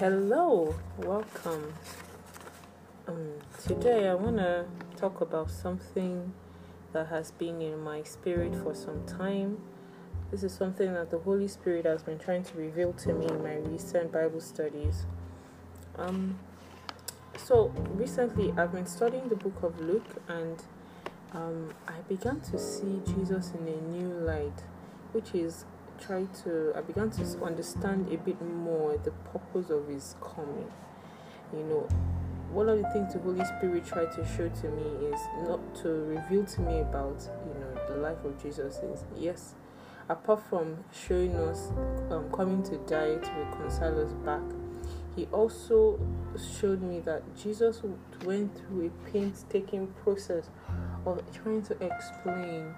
Hello, welcome. Um, today I want to talk about something that has been in my spirit for some time. This is something that the Holy Spirit has been trying to reveal to me in my recent Bible studies. Um, so recently I've been studying the book of Luke and um, I began to see Jesus in a new light, which is try to I began to understand a bit more the purpose of his coming. You know, one of the things the Holy Spirit tried to show to me is not to reveal to me about you know the life of Jesus is yes, apart from showing us um, coming to die to reconcile us back, he also showed me that Jesus went through a painstaking process of trying to explain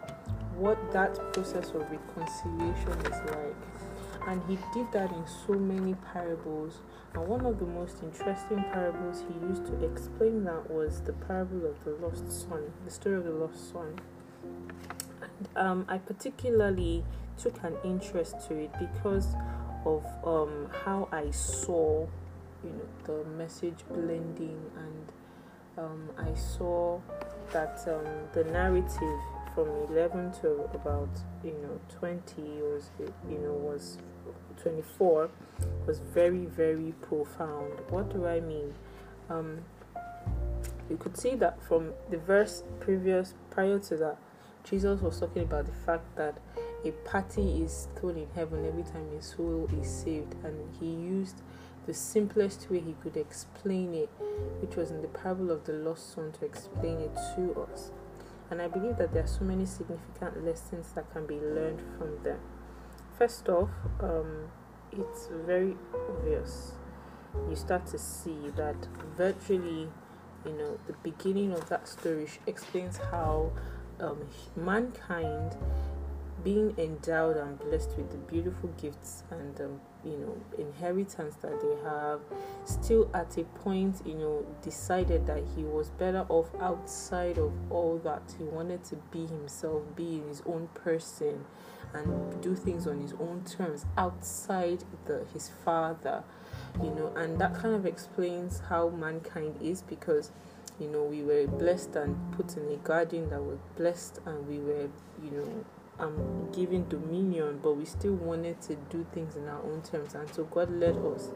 what that process of reconciliation is like. And he did that in so many parables. And one of the most interesting parables he used to explain that was the parable of the lost son, the story of the lost son. And um, I particularly took an interest to it because of um, how I saw, you know, the message blending, and um, I saw that um, the narrative from 11 to about you know 20 was you know was 24 was very very profound. What do i mean? Um you could see that from the verse previous prior to that jesus was talking about the fact that a party is thrown in heaven every time a soul is saved. And he used the simplest way he could explain it which was in the parable of the lost son to explain it to us and I believe that there are so many significant lessons that can be learned from them. First off, um, it's very obvious. You start to see that virtually, you know, the beginning of that story explains how um, mankind being endowed and blessed with the beautiful gifts and um, you know inheritance that they have still at a point you know decided that he was better off outside of all that. He wanted to be himself be his own person and do things on his own terms outside the his father you know. And that kind of explains how mankind is because you know we were blessed and put in a garden that was blessed and we were you know um, given dominion, but we still wanted to do things in our own terms. And so God led us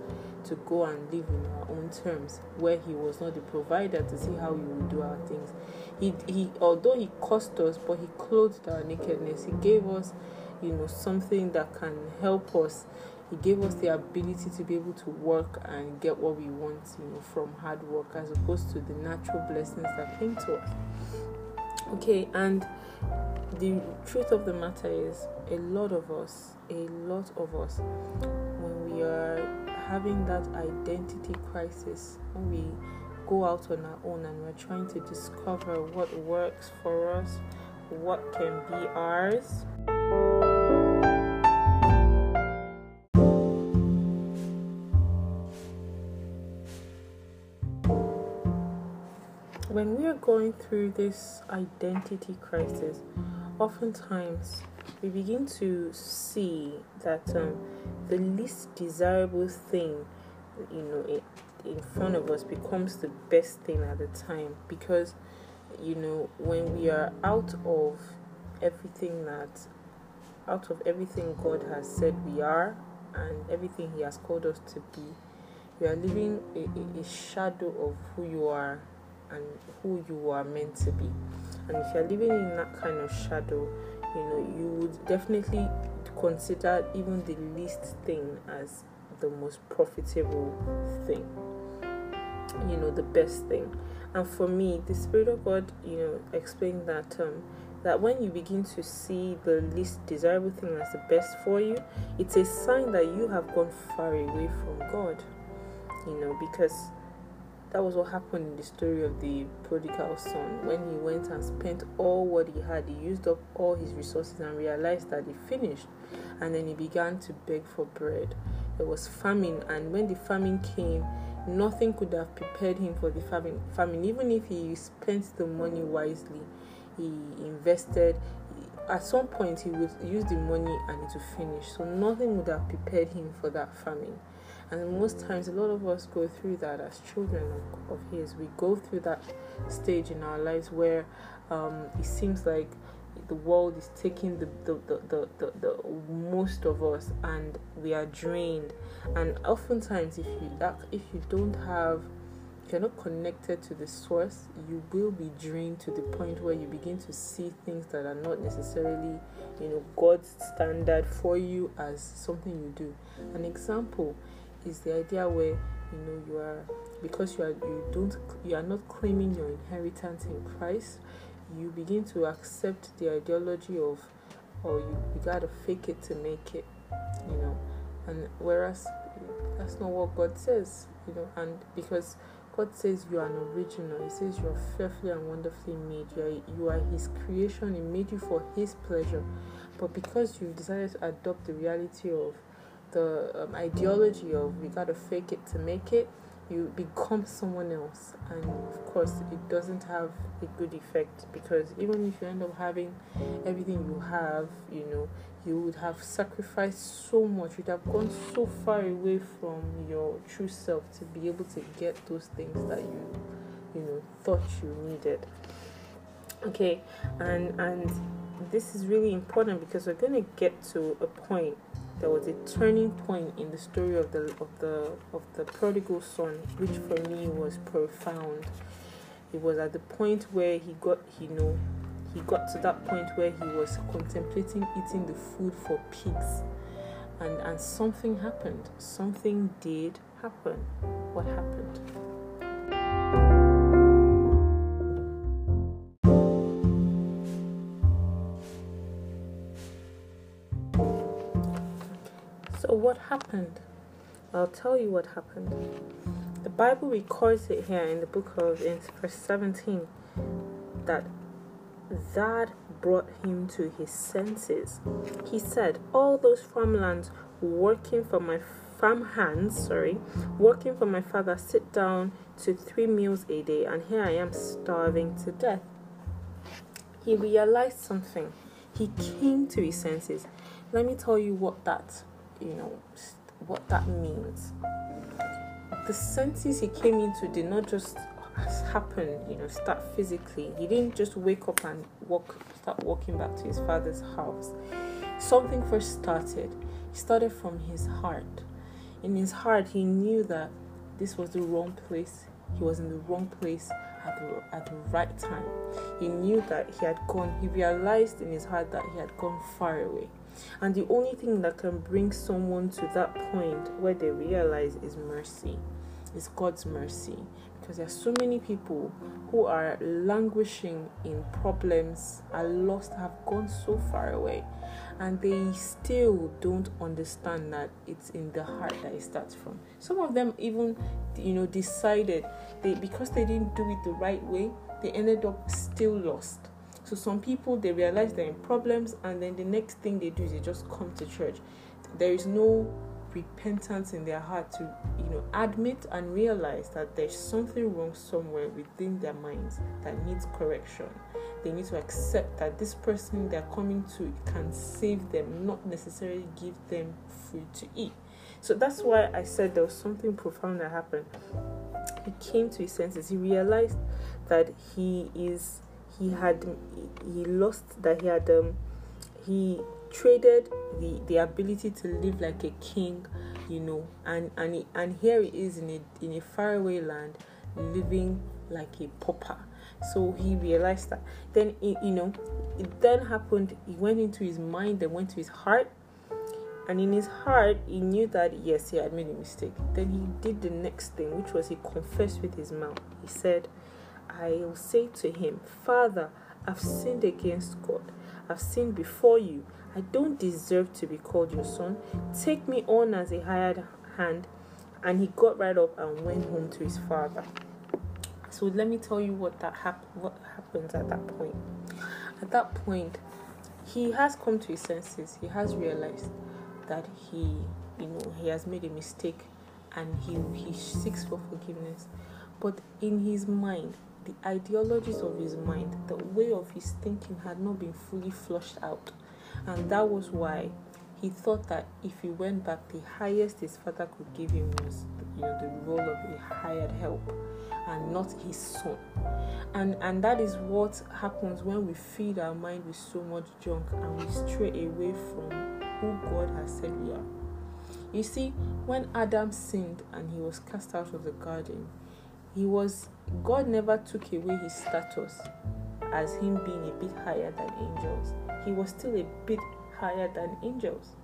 to go and live in our own terms, where He was not the provider to see how we would do our things. He, he, although He cost us, but He clothed our nakedness. He gave us, you know, something that can help us. He gave us the ability to be able to work and get what we want, you know, from hard work, as opposed to the natural blessings that came to us. Okay, and the truth of the matter is a lot of us a lot of us when we are having that identity crisis when we go out on our own and we're trying to discover what works for us what can be ours. When we are going through this identity crisis oftentimes we begin to see that um, the least desirable thing, you know, in front of us becomes the best thing at the time because, you know, when we are out of everything that, out of everything God has said we are and everything He has called us to be, you are living a, a shadow of who you are and who you are meant to be and if you're living in that kind of shadow you know you would definitely consider even the least thing as the most profitable thing you know the best thing. And for me the spirit of god you know explained that um that when you begin to see the least desirable thing as the best for you it's a sign that you have gone far away from god you know because that was what happened in the story of the prodigal son. When he went and spent all what he had, he used up all his resources and realized that he finished. And then he began to beg for bread. There was famine, and when the famine came, nothing could have prepared him for the famine. Famine, even if he spent the money wisely, he invested. At some point, he would use the money and it would finish. So nothing would have prepared him for that famine. And most times, a lot of us go through that as children of, His. We go through that stage in our lives where um, it seems like the world is taking the the, the, the, the, the most of us and we are drained and oftentimes if you if you don't have if you're not connected to the source you will be drained to the point where you begin to see things that are not necessarily you know god's standard for you as something you do an example is the idea where you know you are because you are you don't you are not claiming your inheritance in christ you begin to accept the ideology of oh you, you gotta fake it to make it you know. And whereas that's not what god says you know and because god says you are an original he says you are fearfully and wonderfully made you are, you are his creation he made you for his pleasure. But because you've decided to adopt the reality of the um, ideology of we gotta fake it to make it you become someone else. And of course it doesn't have a good effect because even if you end up having everything you have you know you would have sacrificed so much. You'd have gone so far away from your true self to be able to get those things that you you know thought you needed. Okay and and this is really important because we're going to get to a point there was a turning point in the story of the of the of the prodigal son which for me was profound. It was at the point where he got you know he got to that point where he was contemplating eating the food for pigs. And and something happened. Something did happen. What happened what happened? I'll tell you what happened. The Bible records it here in the book of in verse 17 that that brought him to his senses. He said, All those farmlands working for my farm hands, sorry, working for my father sit down to three meals a day, and here I am starving to death. He realized something. He came to his senses. Let me tell you what that you know what that means. The senses he came into did not just happen, you know, start physically. He didn't just wake up and walk, start walking back to his father's house. Something first started. He started from his heart. In his heart, he knew that this was the wrong place. He was in the wrong place at the, at the right time. He knew that he had gone, he realized in his heart that he had gone far away. And the only thing that can bring someone to that point where they realize is mercy, is God's mercy. Because there are so many people who are languishing in problems, are lost, have gone so far away, and they still don't understand that it's in the heart that it starts from. Some of them even, you know, decided they because they didn't do it the right way, they ended up still lost so some people they realize they're in problems and then the next thing they do is they just come to church. There is no repentance in their heart to you know admit and realize that there's something wrong somewhere within their minds that needs correction. They need to accept that this person they're coming to can save them not necessarily give them food to eat. So that's why i said there was something profound that happened. He came to his senses. He realized that he is he had he lost that he had um, he traded the the ability to live like a king you know and and he, and here he is in a in a faraway land living like a pauper. So he realized that. Then he, you know it then happened he went into his mind and went to his heart. And in his heart he knew that yes he had made a mistake. Then he did the next thing which was he confessed with his mouth. He said I will say to him, Father, I've sinned against God. I've sinned before you. I don't deserve to be called your son. Take me on as a hired hand. And he got right up and went home to his father. So let me tell you what that hap- what happens at that point. At that point, he has come to his senses. He has realized that he, you know, he has made a mistake and he he seeks for forgiveness. But in his mind, the ideologies of his mind, the way of his thinking had not been fully flushed out. And that was why he thought that if he went back, the highest his father could give him was, you know, the role of a hired help, and not his son. And and that is what happens when we feed our mind with so much junk and we stray away from who God has said we are. You see, when Adam sinned and he was cast out of the garden, he was God never took away his status as him being a bit higher than angels. He was still a bit higher than angels.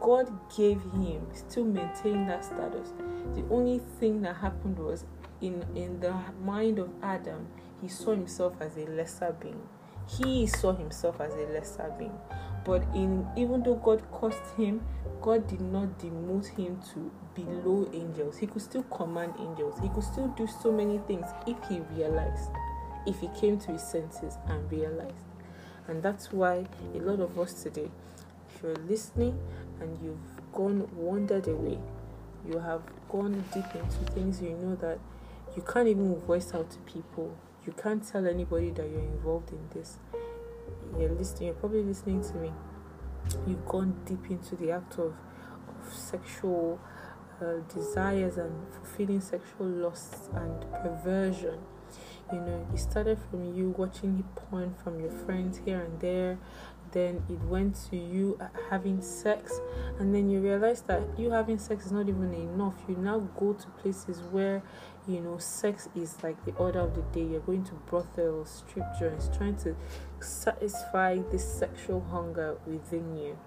God gave him, still maintain that status. The only thing that happened was in, in the mind of Adam, he saw himself as a lesser being. He saw himself as a lesser being. But in even though God cursed him, God did not demote him to below angels. He could still command angels. He could still do so many things if he realized, if he came to his senses and realized. And that's why a lot of us today, if you're listening and you've gone wandered away, you have gone deep into things you know that you can't even voice out to people. You can't tell anybody that you're involved in this. You're listening, you're probably listening to me. You've gone deep into the act of, of sexual uh, desires and fulfilling sexual lusts and perversion you know it started from you watching porn from your friends here and there then it went to you having sex and then you realize that you having sex is not even enough. You now go to places where you know sex is like the order of the day. You're going to brothels strip joints trying to satisfy this sexual hunger within you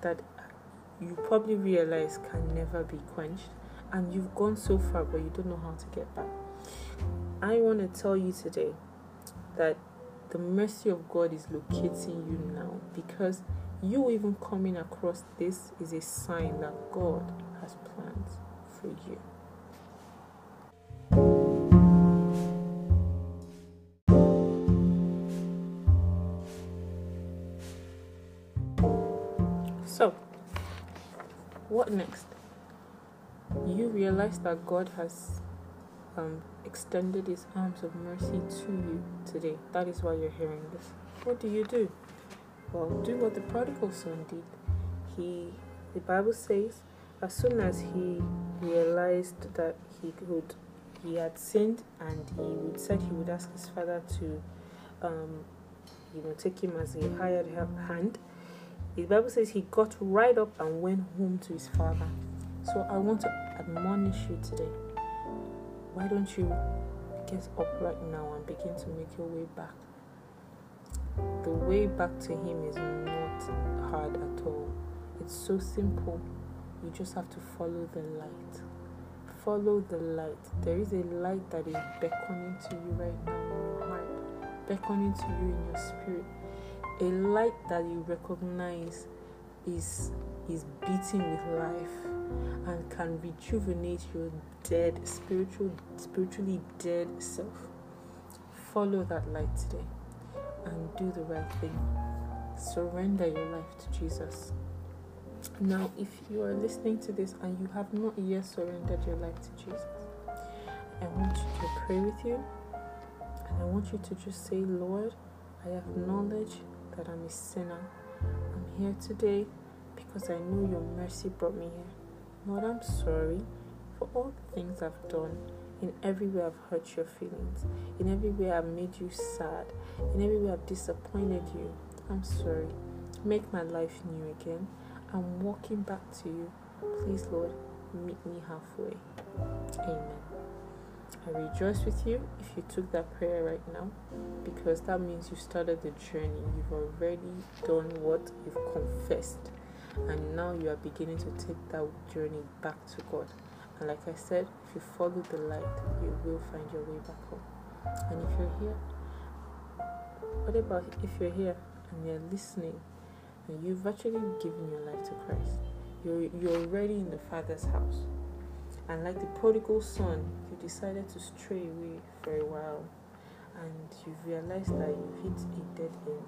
that you probably realize can never be quenched and you've gone so far but you don't know how to get back. I want to tell you today that the mercy of God is locating you now because you even coming across this is a sign that God has plans for you. So, what next? You realize that God has um, extended his arms of mercy to you today. That is why you're hearing this. What do you do? Well, do what the prodigal son did. He, the Bible says, as soon as he realized that he could, he had sinned, and he would said he would ask his father to, um, you know, take him as a hired hand. The Bible says he got right up and went home to his father. So I want to admonish you today why don't you get up right now and begin to make your way back? The way back to Him is not hard at all. It's so simple. You just have to follow the light. Follow the light. There is a light that is beckoning to you right now in your heart, beckoning to you in your spirit. A light that you recognize is is beating with life and can rejuvenate your dead spiritual spiritually dead self. Follow that light today and do the right thing. Surrender your life to jesus. Now if you are listening to this and you have not yet surrendered your life to jesus i want you to pray with you and i want you to just say lord i acknowledge that i'm a sinner. I'm here today because i know your mercy brought me here Lord, I'm sorry for all the things I've done. In every way, I've hurt your feelings. In every way, I've made you sad. In every way, I've disappointed you. I'm sorry. Make my life new again. I'm walking back to you. Please, Lord, meet me halfway. Amen. I rejoice with you if you took that prayer right now because that means you started the journey. You've already done what you've confessed and now you are beginning to take that journey back to God. And like I said, if you follow the light, you will find your way back home. And if you're here, what about if you're here and you're listening and you've actually given your life to Christ? You're, you're already in the Father's house. And like the prodigal son, you decided to stray away for a while and you've realized that you've hit a dead end.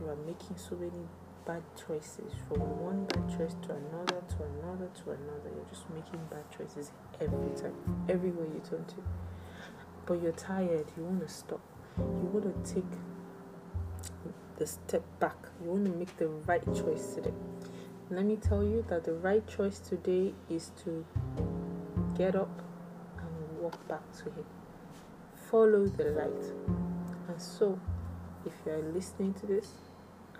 You are making so many bad choices from one bad choice to another to another to another. You're just making bad choices every time, everywhere you turn to. But you're tired, you want to stop, you want to take the step back, you want to make the right choice today. let me tell you that the right choice today is to get up and walk back to Him. Follow the light. And so, if you are listening to this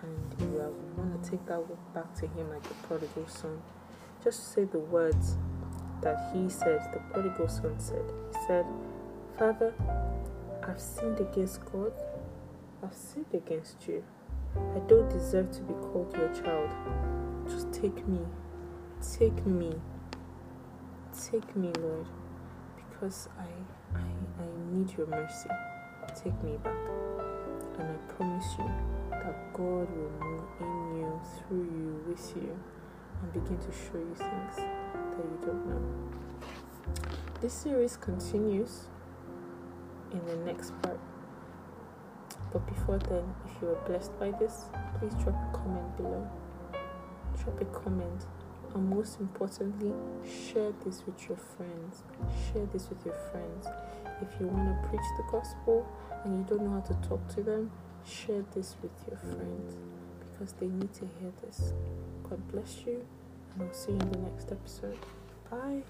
and you want to take that walk back to Him like the prodigal son, just say the words that He said, the prodigal son said. He said, Father, I've sinned against God, I've sinned against you. I don't deserve to be called your child. Just take me. Take me. Take me, Lord, because I, I, I need your mercy. Take me back. And I promise you that God will move in you, through you, with you, and begin to show you things that you don't know. This series continues in the next part. But before then, if you were blessed by this, please drop a comment below. Drop a comment. And most importantly, share this with your friends. Share this with your friends. If you want to preach the gospel and you don't know how to talk to them, Share this with your friends because they need to hear this. God bless you, and I'll see you in the next episode. Bye.